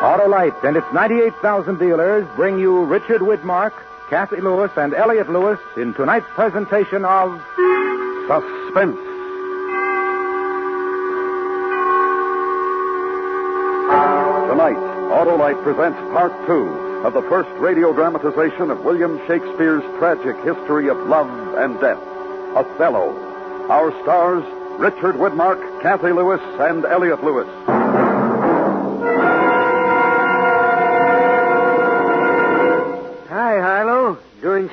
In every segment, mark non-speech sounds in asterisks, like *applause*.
Autolite and its 98,000 dealers bring you Richard Widmark, Cathy Lewis, and Elliott Lewis in tonight's presentation of Suspense. Tonight, Autolite presents part two of the first radio dramatization of William Shakespeare's tragic history of love and death, Othello. Our stars, Richard Widmark, Cathy Lewis, and Elliott Lewis.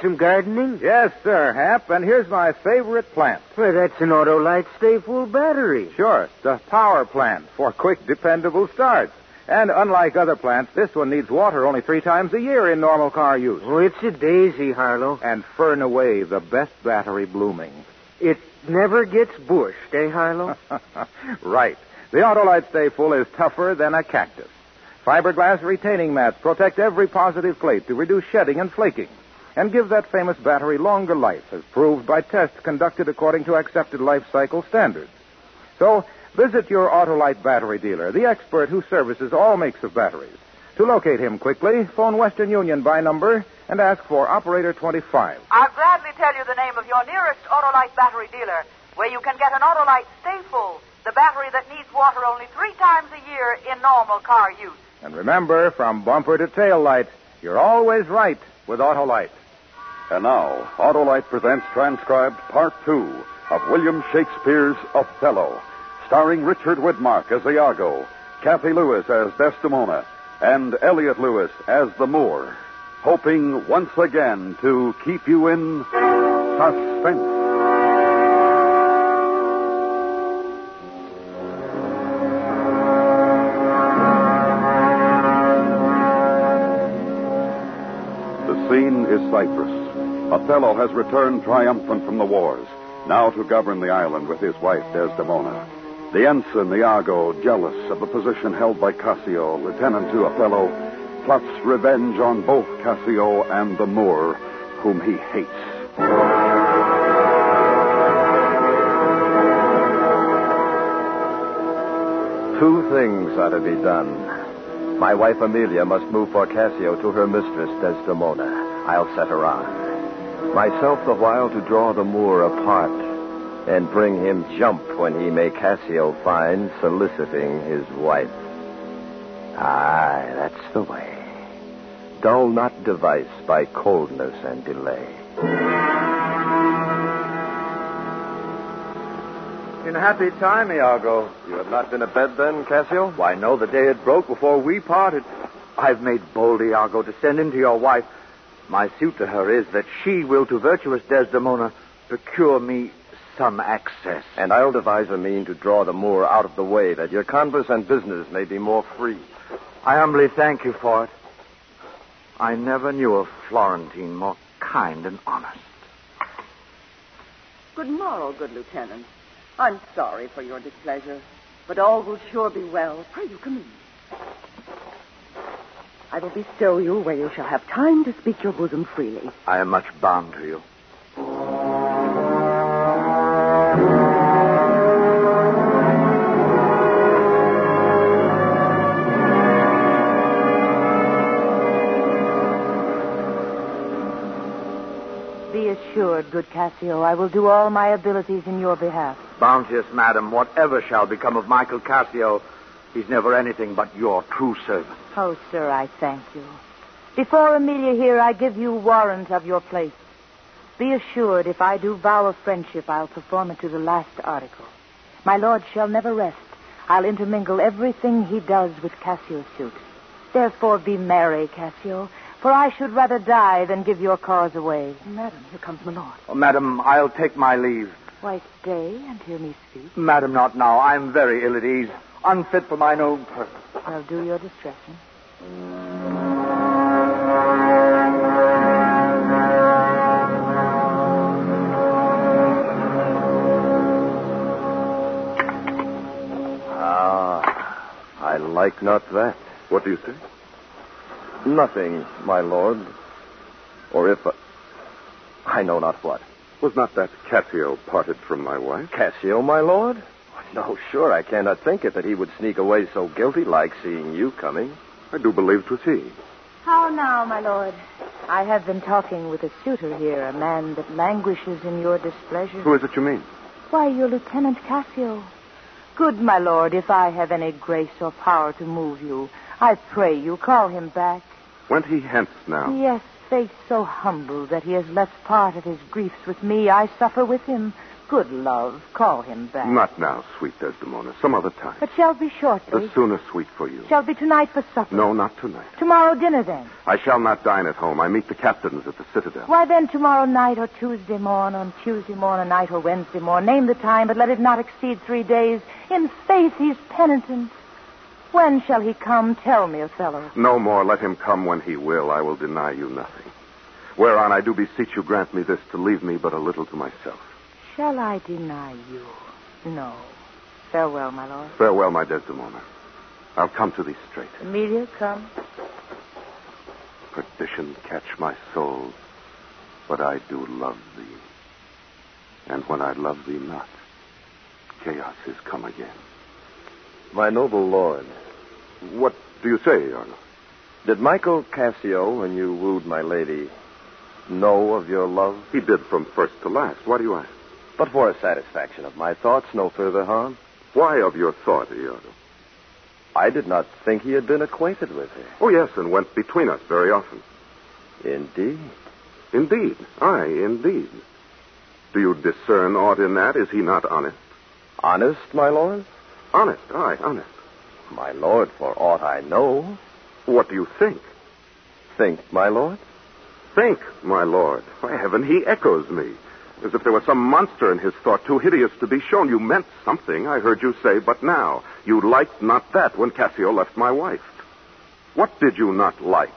Doing some gardening? Yes, sir, Hap, and here's my favorite plant. Well, that's an Autolite Stay Full battery. Sure, the power plant for quick, dependable starts. And unlike other plants, this one needs water only three times a year in normal car use. Oh, it's a daisy, Harlow. And fern away the best battery blooming. It never gets bushed, eh, Harlow? *laughs* right. The Autolite Stay Full is tougher than a cactus. Fiberglass retaining mats protect every positive plate to reduce shedding and flaking and give that famous battery longer life, as proved by tests conducted according to accepted life cycle standards. So, visit your Autolite battery dealer, the expert who services all makes of batteries. To locate him quickly, phone Western Union by number and ask for Operator 25. I'll gladly tell you the name of your nearest Autolite battery dealer, where you can get an Autolite Stay Full, the battery that needs water only three times a year in normal car use. And remember, from bumper to tail light, you're always right with Autolite. And now, Autolite presents transcribed part two of William Shakespeare's Othello, starring Richard Widmark as Iago, Cathy Lewis as Desdemona, and Elliott Lewis as the Moor, hoping once again to keep you in suspense. Othello has returned triumphant from the wars, now to govern the island with his wife Desdemona. The ensign Iago, jealous of the position held by Cassio, lieutenant to Othello, plots revenge on both Cassio and the Moor, whom he hates. Two things are to be done. My wife Emilia must move for Cassio to her mistress Desdemona. I'll set her on. Myself the while to draw the Moor apart and bring him jump when he may Cassio find soliciting his wife. Aye, that's the way. Dull not device by coldness and delay. In happy time, Iago. You have not been abed then, Cassio? Why, no, the day it broke before we parted. I've made bold, Iago, to send in to your wife. My suit to her is that she will to virtuous Desdemona procure me some access. And I'll devise a mean to draw the Moor out of the way, that your converse and business may be more free. I humbly thank you for it. I never knew a Florentine more kind and honest. Good morrow, good lieutenant. I'm sorry for your displeasure, but all will sure be well. Pray you come in. I will bestow you where you shall have time to speak your bosom freely. I am much bound to you. Be assured, good Cassio, I will do all my abilities in your behalf. Bounteous madam, whatever shall become of Michael Cassio, he's never anything but your true servant. Oh, sir, I thank you. Before Emilia here, I give you warrant of your place. Be assured, if I do vow a friendship, I'll perform it to the last article. My lord shall never rest. I'll intermingle everything he does with Cassio's suit. Therefore, be merry, Cassio, for I should rather die than give your cause away. Madam, here comes my lord. Oh, madam, I'll take my leave. Why, stay and hear me speak. Madam, not now. I'm very ill at ease, unfit for mine own purpose. I'll do your discretion. Ah, I like not that. What do you say? Nothing, my lord. Or if. Uh, I know not what. Was not that Cassio parted from my wife? Cassio, my lord? No, sure, I cannot think it that he would sneak away so guilty like seeing you coming. I do believe believe 'twas he. How now, my lord? I have been talking with a suitor here, a man that languishes in your displeasure. Who is it you mean? Why, your Lieutenant Cassio. Good, my lord, if I have any grace or power to move you, I pray you call him back. Went he hence now? Yes, face so humble that he has left part of his griefs with me. I suffer with him. Good love, call him back. Not now, sweet Desdemona. Some other time. But shall be shortly. The eh? sooner, sweet, for you. Shall be tonight for supper. No, not tonight. Tomorrow dinner, then. I shall not dine at home. I meet the captains at the Citadel. Why, then, tomorrow night or Tuesday morn, on Tuesday morn, or night or Wednesday morn. Name the time, but let it not exceed three days. In faith, he's penitent. When shall he come? Tell me, Othello. No more. Let him come when he will. I will deny you nothing. Whereon I do beseech you grant me this to leave me but a little to myself. Shall I deny you? No. Farewell, my lord. Farewell, my Desdemona. I'll come to thee straight. Emilia, come. Perdition catch my soul, but I do love thee. And when I love thee not, chaos is come again. My noble lord, What do you say, Arnold? did Michael Cassio, when you wooed my lady, know of your love? He did from first to last. Why do you ask? But for a satisfaction of my thoughts, no further harm. Why of your thought, Iago? I did not think he had been acquainted with her. Oh, yes, and went between us very often. Indeed. Indeed. Aye, indeed. Do you discern aught in that? Is he not honest? Honest, my lord? Honest, aye, honest. My lord, for aught I know. What do you think? Think, my lord? Think, my lord. By heaven, he echoes me. As if there were some monster in his thought too hideous to be shown. You meant something, I heard you say, but now. You liked not that when Cassio left my wife. What did you not like?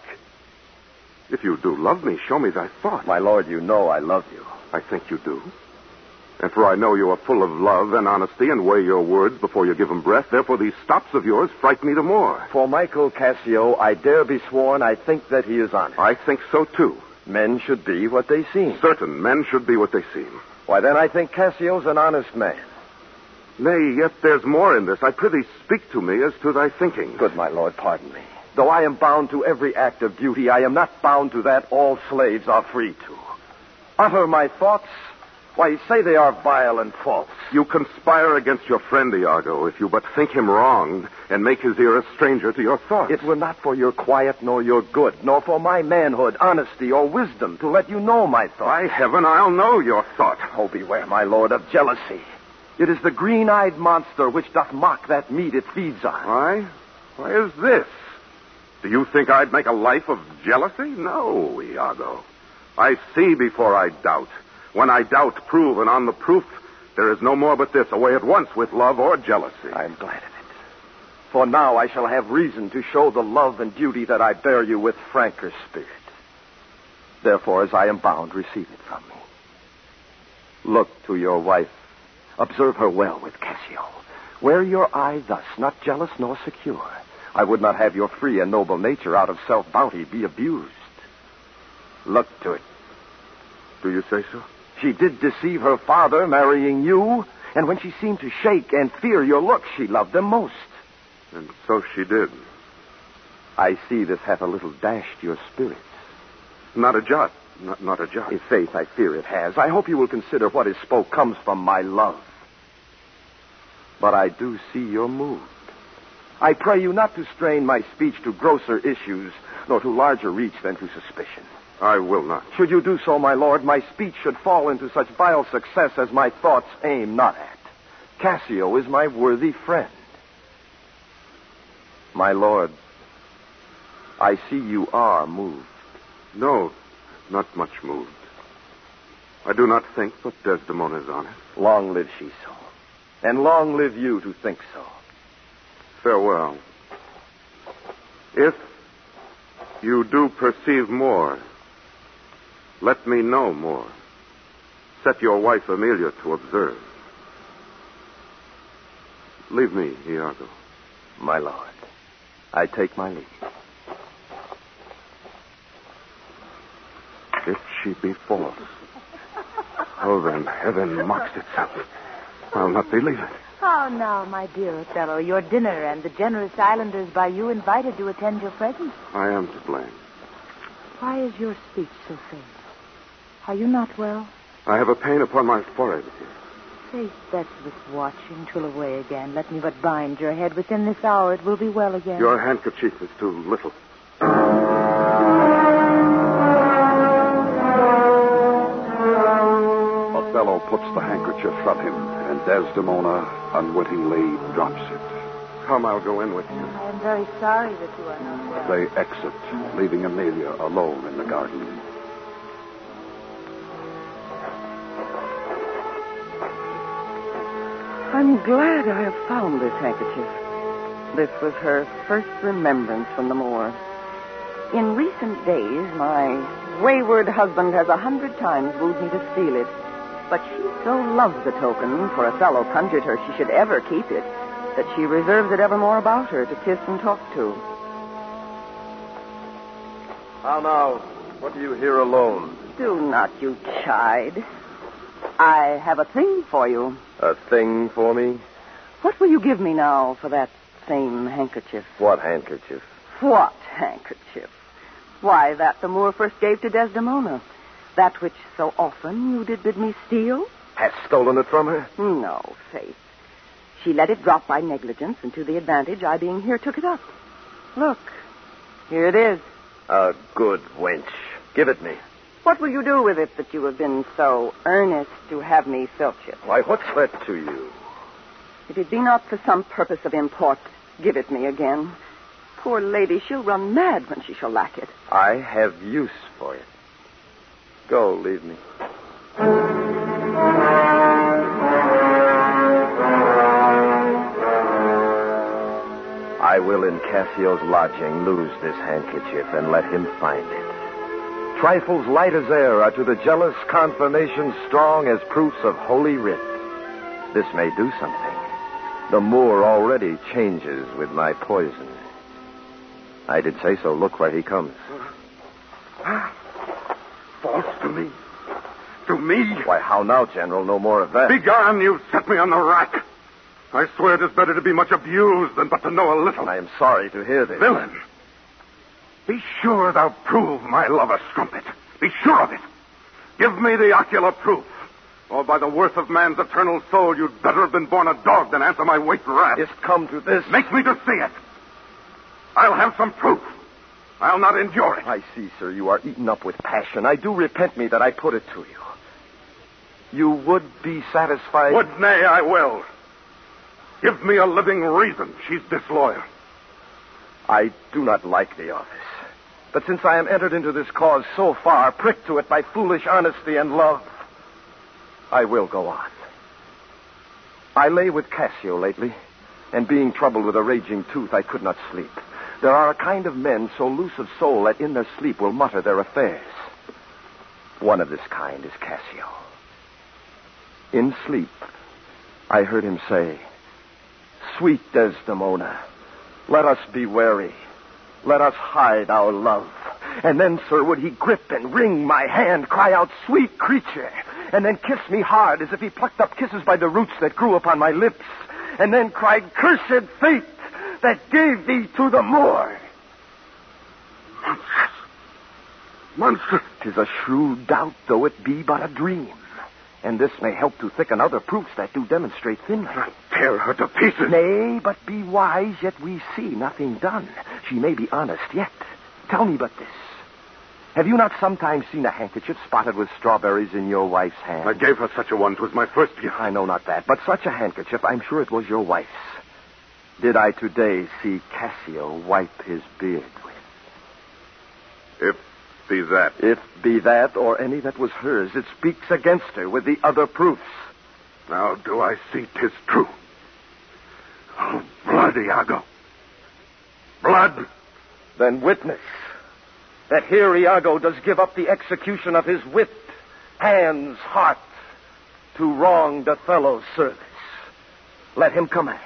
If you do love me, show me thy thought. My lord, you know I love you. I think you do. And for I know you are full of love and honesty and weigh your words before you give them breath. Therefore, these stops of yours frighten me the more. For Michael Cassio, I dare be sworn I think that he is honest. I think so, too. Men should be what they seem. Certain men should be what they seem. Why, then I think Cassio's an honest man. Nay, yet there's more in this. I prithee speak to me as to thy thinking. Good, my lord, pardon me. Though I am bound to every act of duty, I am not bound to that all slaves are free to. Utter my thoughts. Why, say they are vile and false. You conspire against your friend, Iago, if you but think him wrong and make his ear a stranger to your thoughts. It were not for your quiet nor your good, nor for my manhood, honesty, or wisdom to let you know my thought. By heaven, I'll know your thought. Oh, beware, my lord, of jealousy. It is the green-eyed monster which doth mock that meat it feeds on. Why? Why is this? Do you think I'd make a life of jealousy? No, Iago. I see before I doubt. When I doubt, prove, and on the proof, there is no more but this, away at once with love or jealousy. I am glad of it. For now I shall have reason to show the love and duty that I bear you with franker spirit. Therefore, as I am bound, receive it from me. Look to your wife. Observe her well with Cassio. Wear your eye thus, not jealous nor secure. I would not have your free and noble nature out of self-bounty be abused. Look to it. Do you say so? She did deceive her father, marrying you, and when she seemed to shake and fear your looks, she loved them most. And so she did. I see this hath a little dashed your spirits. Not a jot. Not, not a jot. In faith, I fear it has. I hope you will consider what is spoke comes from my love. But I do see you're moved. I pray you not to strain my speech to grosser issues, nor to larger reach than to suspicion. I will not. Should you do so, my lord, my speech should fall into such vile success as my thoughts aim not at. Cassio is my worthy friend. My lord, I see you are moved. No, not much moved. I do not think but Desdemona is honest. Long live she so. And long live you to think so. Farewell. If you do perceive more, let me know more. Set your wife Emilia to observe. Leave me, Iago. My lord, I take my leave. If she be false, oh, then heaven mocks itself. I'll not believe it. Oh, Now, now, my dear Othello, your dinner and the generous islanders by you invited to attend your presence. I am to blame. Why is your speech so faint? Are you not well? I have a pain upon my forehead. Faith, that's this watching twill away again. Let me but bind your head. Within this hour it will be well again. Your handkerchief is too little. Othello puts the handkerchief from him, and Desdemona unwittingly drops it. Come, I'll go in with you. I am very sorry that you are not well. They exit, leaving Emilia alone in the garden. I'm glad I have found this handkerchief. This was her first remembrance from the moor. In recent days, my wayward husband has a hundred times wooed me to steal it. But she so loves the token, for a fellow conjured her she should ever keep it, that she reserves it evermore about her to kiss and talk to. How now? What do you here alone? Do not you chide. I have a thing for you. A thing for me? What will you give me now for that same handkerchief? What handkerchief? What handkerchief? Why, that the Moor first gave to Desdemona. That which so often you did bid me steal? Hast stolen it from her? No, Faith. She let it drop by negligence, and to the advantage I being here took it up. Look, here it is. A good wench. Give it me. What will you do with it that you have been so earnest to have me filch it? Why, what's that to you? If it be not for some purpose of import, give it me again. Poor lady, she'll run mad when she shall lack it. I have use for it. Go, leave me. I will in Cassio's lodging lose this handkerchief and let him find it. Trifles light as air are to the jealous confirmation strong as proofs of holy writ. This may do something. The Moor already changes with my poison. I did say so. Look where he comes. False to me. To me. Why, how now, General? No more of that. Begone, you've set me on the rack. I swear it is better to be much abused than but to know a little. I am sorry to hear this. Villain. Be sure thou prove my love a strumpet. Be sure of it. Give me the ocular proof. Or by the worth of man's eternal soul, you'd better have been born a dog than answer my weight wrath. It's come to this. Make me to see it. I'll have some proof. I'll not endure it. I see, sir, you are eaten up with passion. I do repent me that I put it to you. You would be satisfied. Would nay, I will. Give me a living reason she's disloyal. I do not like the office. But since I am entered into this cause so far, pricked to it by foolish honesty and love, I will go on. I lay with Cassio lately, and being troubled with a raging tooth, I could not sleep. There are a kind of men so loose of soul that in their sleep will mutter their affairs. One of this kind is Cassio. In sleep, I heard him say, Sweet Desdemona, let us be wary. Let us hide our love. And then, sir, would he grip and wring my hand, cry out, Sweet creature, and then kiss me hard as if he plucked up kisses by the roots that grew upon my lips, and then cried, Cursed fate that gave thee to the Moor. Monstrous. Monstrous. Tis a shrewd doubt, though it be but a dream. And this may help to thicken other proofs that do demonstrate thinly. Tear her to pieces. Nay, but be wise, yet we see nothing done. She may be honest yet. Tell me but this. Have you not sometimes seen a handkerchief spotted with strawberries in your wife's hand? I gave her such a one one. 'Twas my first gift. I know not that, but such a handkerchief, I'm sure it was your wife's. Did I today see Cassio wipe his beard with? If be that. If be that or any that was hers, it speaks against her with the other proofs. Now do I see 'tis true. Oh, blood, Iago. Blood. Then witness that here Iago does give up the execution of his wit, hands, heart, to wronged Othello's service. Let him command,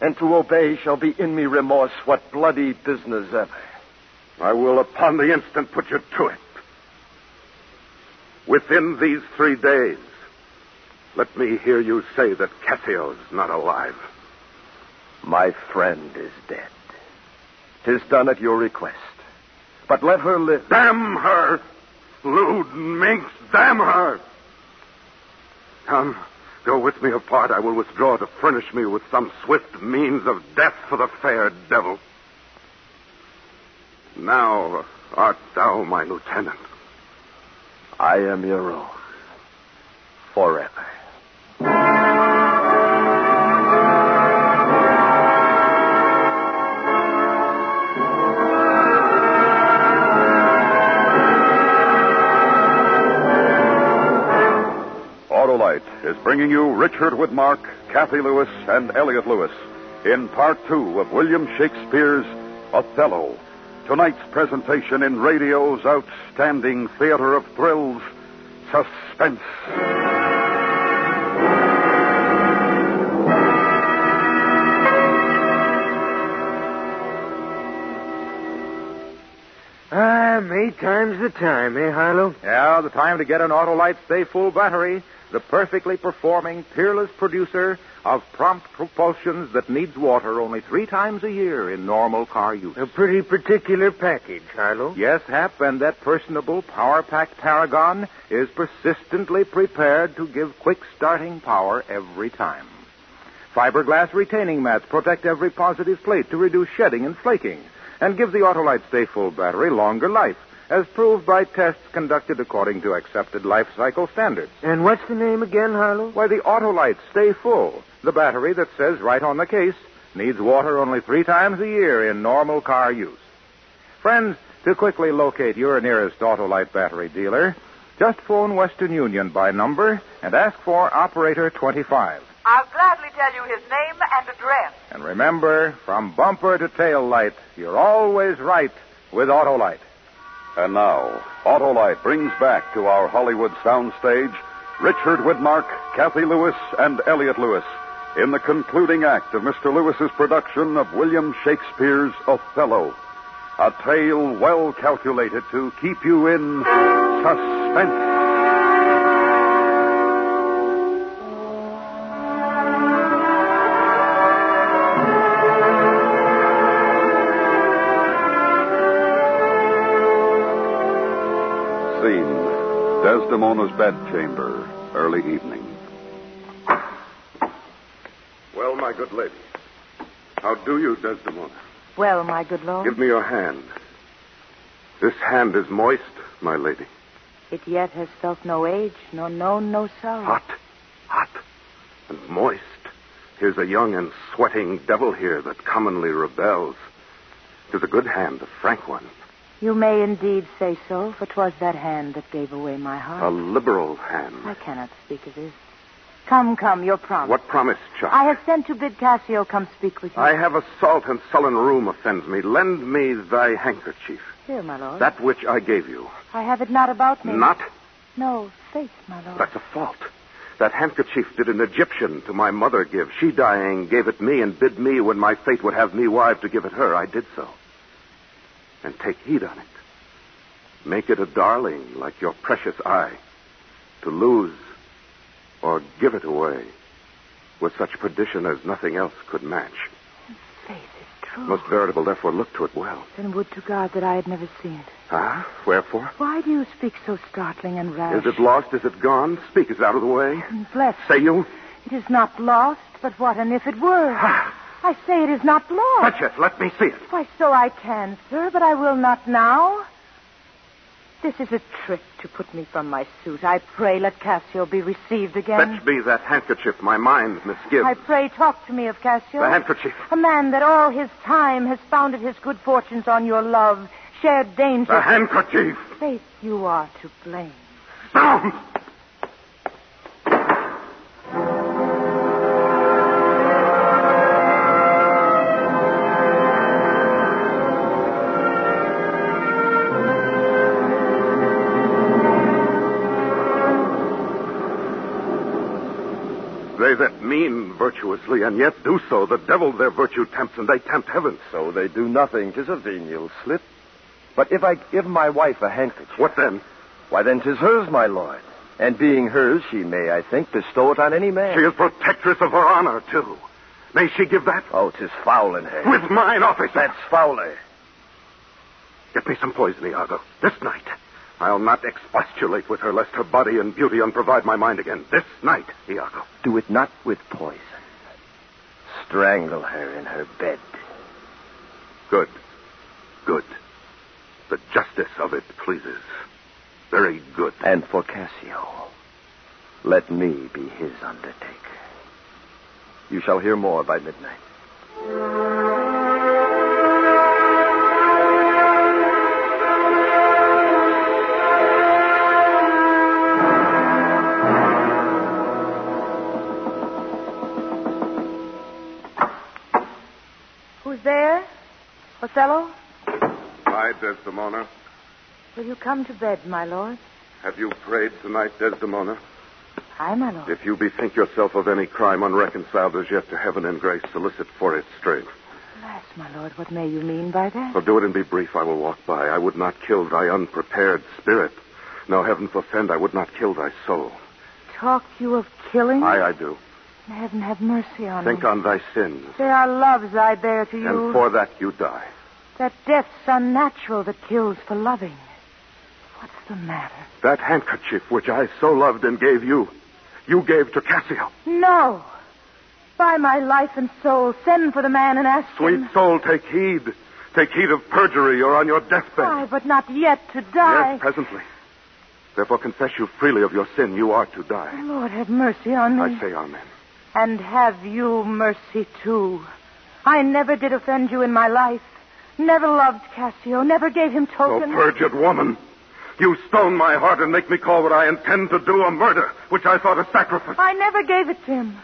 and to obey shall be in me remorse what bloody business ever. I will upon the instant put you to it. Within these three days, Let me hear you say that Cassio's not alive. My friend is dead. Tis done at your request. But let her live. Damn her! Lewd minx, damn her! Come, go with me apart. I will withdraw to furnish me with some swift means of death for the fair devil. Now art thou my lieutenant. I am your own. Forever. Autolite is bringing you Richard Widmark, Cathy Lewis, and Elliott Lewis in part two of William Shakespeare's Othello. Tonight's presentation in radio's outstanding theater of thrills, Suspense. Ah, May time's the time, eh, Harlow? Yeah, the time to get an Autolite Stay Full battery, the perfectly performing, peerless producer of prompt propulsions that needs water only three times a year in normal car use. A pretty particular package, Harlow. Yes, Hap, and that personable, power-packed Paragon is persistently prepared to give quick starting power every time. Fiberglass retaining mats protect every positive plate to reduce shedding and flaking and give the Autolite Stay Full battery longer life, as proved by tests conducted according to accepted life cycle standards. And what's the name again, Harlow? Why, the Autolite Stay Full, the battery that says right on the case, needs water only three times a year in normal car use. Friends, to quickly locate your nearest Autolite battery dealer, just phone Western Union by number and ask for Operator 25. I'll gladly tell you his name and address. And remember, from bumper to tail light, you're always right with Autolite. And now, Autolite brings back to our Hollywood soundstage Richard Widmark, Cathy Lewis, and Elliott Lewis in the concluding act of Mr. Lewis's production of William Shakespeare's Othello. A tale well calculated to keep you in suspense. Desdemona's bedchamber, early evening. Well, my good lady. How do you, Desdemona? Well, my good lord, Give me your hand. This hand is moist, my lady. it yet has felt no age, nor known no sorrow. Hot, hot, and moist. Here's a young and sweating devil here that commonly rebels. Tis a good hand, a frank one, You may indeed say so, for 'twas that hand that gave away my heart. a liberal hand. I cannot speak of this. Come, come, your promise. What promise, child? I have sent to bid Cassio come speak with you. I have a salt and sullen room offends me. Lend me thy handkerchief, Here, my lord. that which I gave you. I have it not about me. Not? No, faith, my lord. That's a fault. That handkerchief did an Egyptian to my mother give. She dying gave it me and bid me when my fate would have me wife to give it her. I did so. And take heed on it. Make it a darling like your precious eye. To lose or give it away with such perdition as nothing else could match. Faith is true. Most veritable, therefore look to it well. Then would to God that I had never seen it. Ah, wherefore? Why do you speak so startling and rash? Is it lost? Is it gone? Speak, is it out of the way? Bless. Say you? It is not lost, but what and if it were? I say it is not lost. Touch it. Let me see it. Why, so I can, sir, but I will not now. This is a trick to put me from my suit. I pray let Cassio be received again. Fetch me that handkerchief. My mind misgives. I pray talk to me of Cassio. The handkerchief. A man that all his time has founded his good fortunes on your love, shared dangers. The handkerchief. Faith, you are to blame. Down. Virtuously and yet do so, the devil their virtue tempts, and they tempt heaven. So they do nothing. Tis a venial slip. But if I give my wife a handkerchief, What then? why then tis hers, my lord. And being hers, she may, I think, bestow it on any man. She is protectress of her honor, too. May she give that? Oh, 'tis foul in her. With mine office. That's fouler. Get me some poison, Iago. This night. I'll not expostulate with her lest her body and beauty unprovide my mind again. This night, Iago. Do it not with poison. Strangle her in her bed. Good. Good. The justice of it pleases. Very good. And for Cassio, let me be his undertaker. You shall hear more by midnight. Othello? My Desdemona. Will you come to bed, my lord? Have you prayed tonight, Desdemona? Aye, my lord. If you bethink yourself of any crime unreconciled as yet to heaven and grace, solicit for its strength. Alas, my lord, what may you mean by that? So do it and be brief. I will walk by. I would not kill thy unprepared spirit. No, heaven forfend, I would not kill thy soul. Talk you of killing? Aye, I do. Heaven have mercy on Think me. Think on thy sins, They are loves I bear to you. and for that you die. That death's unnatural that kills for loving. What's the matter? That handkerchief which I so loved and gave you, you gave to Cassio. No. By my life and soul, send for the man and ask Sweet him. soul, take heed. Take heed of perjury or on your deathbed. Aye, but not yet to die. Yes, presently. Therefore confess you freely of your sin. You are to die. Lord, have mercy on me. I say amen. And have you mercy, too. I never did offend you in my life. Never loved Cassio. Never gave him Oh, token. perjured woman. You stone my heart and make me call what I intend to do a murder, which I thought a sacrifice. I never gave it to him.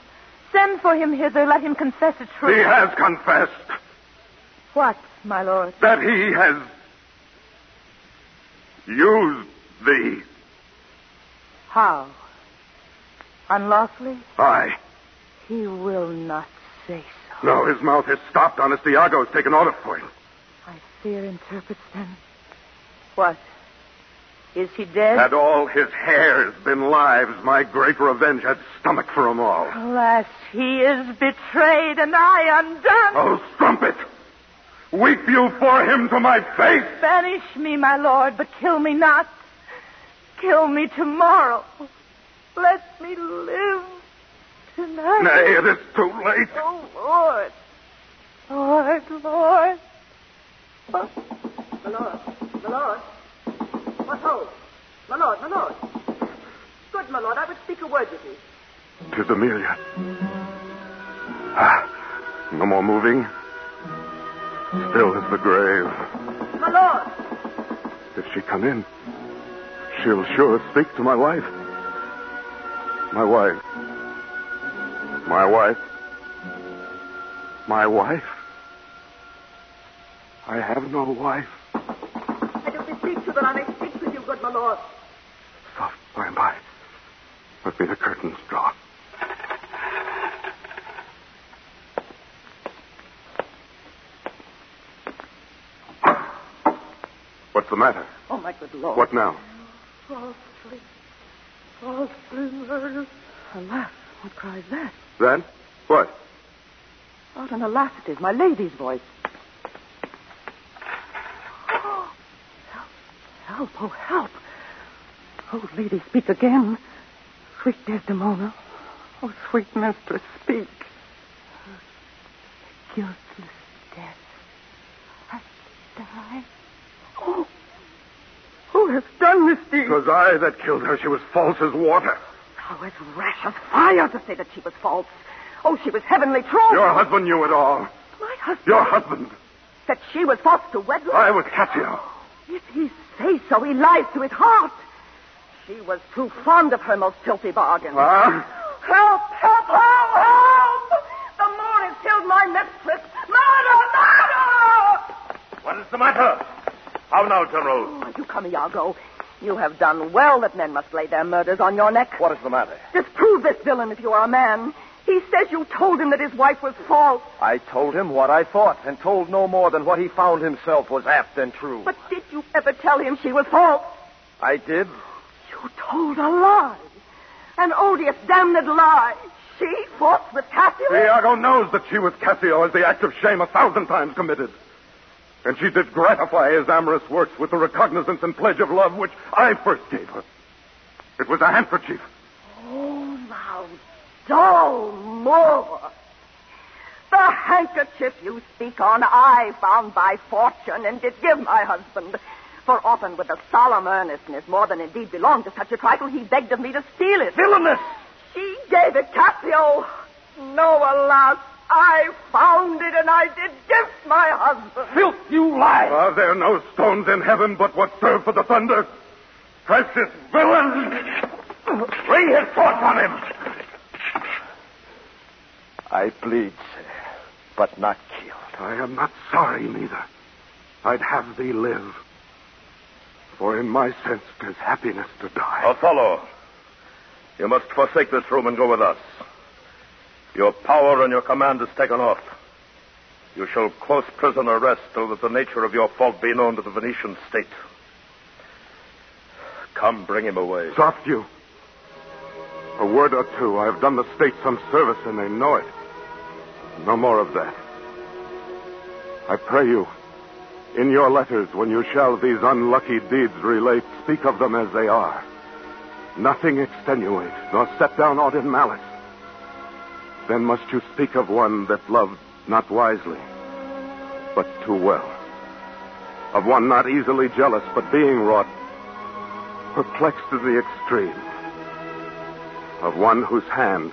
Send for him hither. Let him confess the truth. He has confessed What, my lord? that he has used thee. How? Unlawfully? Aye. He will not say so. No, his mouth is stopped. Honest Iago has taken order for him. I fear interprets then. What? Is he dead? Had all his hairs been lives, my great revenge had stomach for 'em all. Alas, he is betrayed and I undone. Oh, strumpet! Weep you for him to my face! Banish me, my lord, but kill me not. Kill me tomorrow. Let me live tonight. Nay, it is too late. Oh, Lord. Lord, Lord. My lord, my lord. What ho? My lord, my lord. Good, my lord, I would speak a word with you. Tis Emilia. Ah, no more moving. Still as the grave. My lord. If she come in, she'll sure speak to my wife. My wife. My wife. My wife. I have no wife. I do beseech you that I may speak with you, good my lord. Soft by and by. Let me the curtains draw. What's the matter? Oh, my good lord. What now? falsely. Falsely murdered. Alas, what cry is that? That? What? Out an alas, it is my lady's voice. Oh, help, help, oh, help. Oh, lady, speak again. Sweet Desdemona. Oh, sweet mistress, speak. Guiltless death. I die. Oh, who has done this deed? It was I that killed her. She was false as water. How as rash as fire to say that she was false. Oh, she was heavenly true. Your husband knew it all. My husband. Your husband. That she was false to wedlock. I was Cassio. If he say so, he lies to his heart. She was too fond of her most filthy bargain. Huh? Help, help, help, help! The Moor has killed my mistress. Murder, murder! What is the matter? How now, General? Oh, you come, Iago. You have done well that men must lay their murders on your neck. What is the matter? Disprove this villain if you are a man. He says you told him that his wife was false. I told him what I thought, and told no more than what he found himself was apt and true. But did you ever tell him she was false? I did, You told a lie. An odious, damned lie. She fought with Cassio? Iago knows that she was Cassio as the act of shame a thousand times committed. And she did gratify his amorous works with the recognizance and pledge of love which I first gave her. It was a handkerchief. Oh, now, don't more. The handkerchief you speak on, I found by fortune and did give my husband. For often with a solemn earnestness, more than indeed belonged to such a trifle, he begged of me to steal it. Villainous! She gave it, Cassio. No, alas, I found it and I did give my husband. Filth, you lie! Are there no stones in heaven but what serve for the thunder? Precious villain! Lay his sword on him! I plead, sir, but not killed. I am not sorry, neither. I'd have thee live. For in my sense, sense, 'tis happiness to die. Othello, you must forsake this room and go with us. Your power and your command is taken off. You shall close prisoner rest till that the nature of your fault be known to the Venetian state. Come, bring him away. Soft you. A word or two. I have done the state some service, and they know it. No more of that. I pray you, in your letters, when you shall these unlucky deeds relate, speak of them as they are. Nothing extenuate, nor set down aught in malice. Then must you speak of one that loved not wisely, but too well. Of one not easily jealous, but being wrought, perplexed to the extreme. Of one whose hand,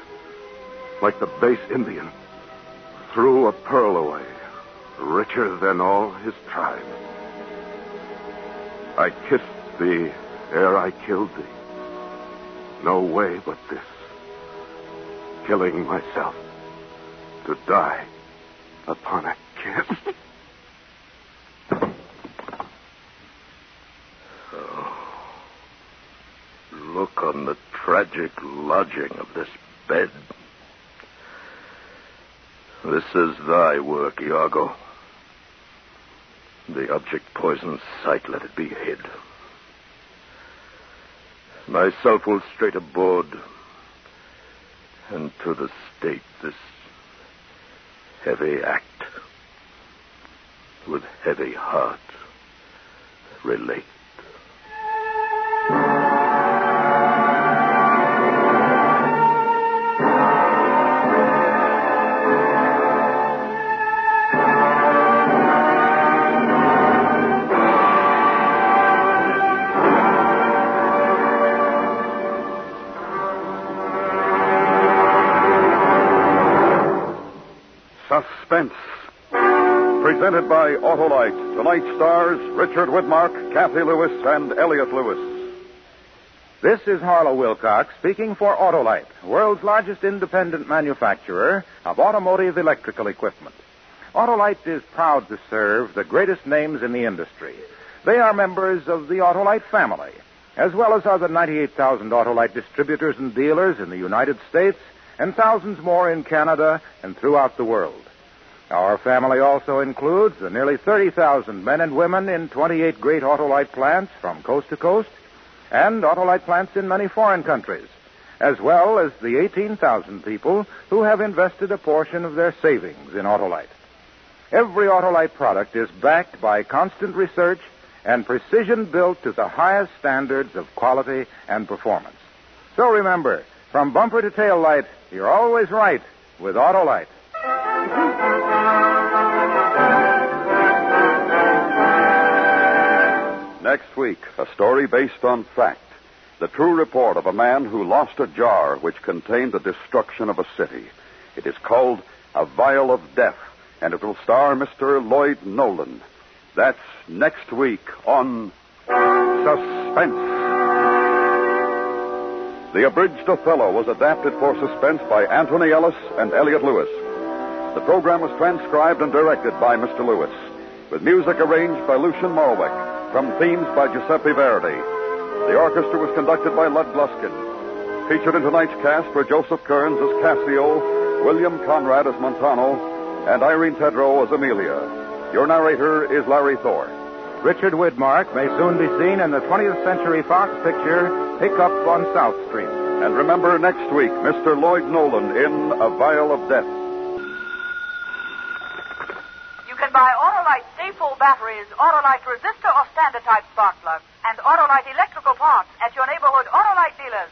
like the base Indian, threw a pearl away, richer than all his tribe. I kissed thee ere I killed thee. No way but this. Killing myself to die upon a kiss. *laughs* Oh. Look on the tragic lodging of this bed. This is thy work, Iago. The object poisons sight, let it be hid. Myself will straight aboard, and to the state this heavy act, with heavy heart, relate. Stars Richard Widmark, Cathy Lewis, and Elliott Lewis. This is Harlow Wilcox speaking for Autolite, world's largest independent manufacturer of automotive electrical equipment. Autolite is proud to serve the greatest names in the industry. They are members of the Autolite family, as well as other 98,000 Autolite distributors and dealers in the United States and thousands more in Canada and throughout the world. Our family also includes the nearly 30,000 men and women in 28 great Autolite plants from coast to coast and Autolite plants in many foreign countries, as well as the 18,000 people who have invested a portion of their savings in Autolite. Every Autolite product is backed by constant research and precision built to the highest standards of quality and performance. So remember, from bumper to tail light, you're always right with Autolite. *laughs* Next week, a story based on fact. The true report of a man who lost a jar which contained the destruction of a city. It is called A Vial of Death, and it will star Mr. Lloyd Nolan. That's next week on Suspense. The abridged Othello was adapted for suspense by Antony Ellis and Elliott Lewis. The program was transcribed and directed by Mr. Lewis, with music arranged by Lucien Moraweck, from themes by Giuseppe Verdi. The orchestra was conducted by Lud Gluskin. Featured in tonight's cast were Joseph Kearns as Cassio, William Conrad as Montano, and Irene Tedrow as Emilia. Your narrator is Larry Thor. Richard Widmark may soon be seen in the 20th Century Fox picture Pickup on South Street. And remember next week, Mr. Lloyd Nolan in A Vial of Death. You can buy all a4 batteries, Autolite resistor or standard type spark plugs, and Autolite electrical parts at your neighborhood Autolite dealers.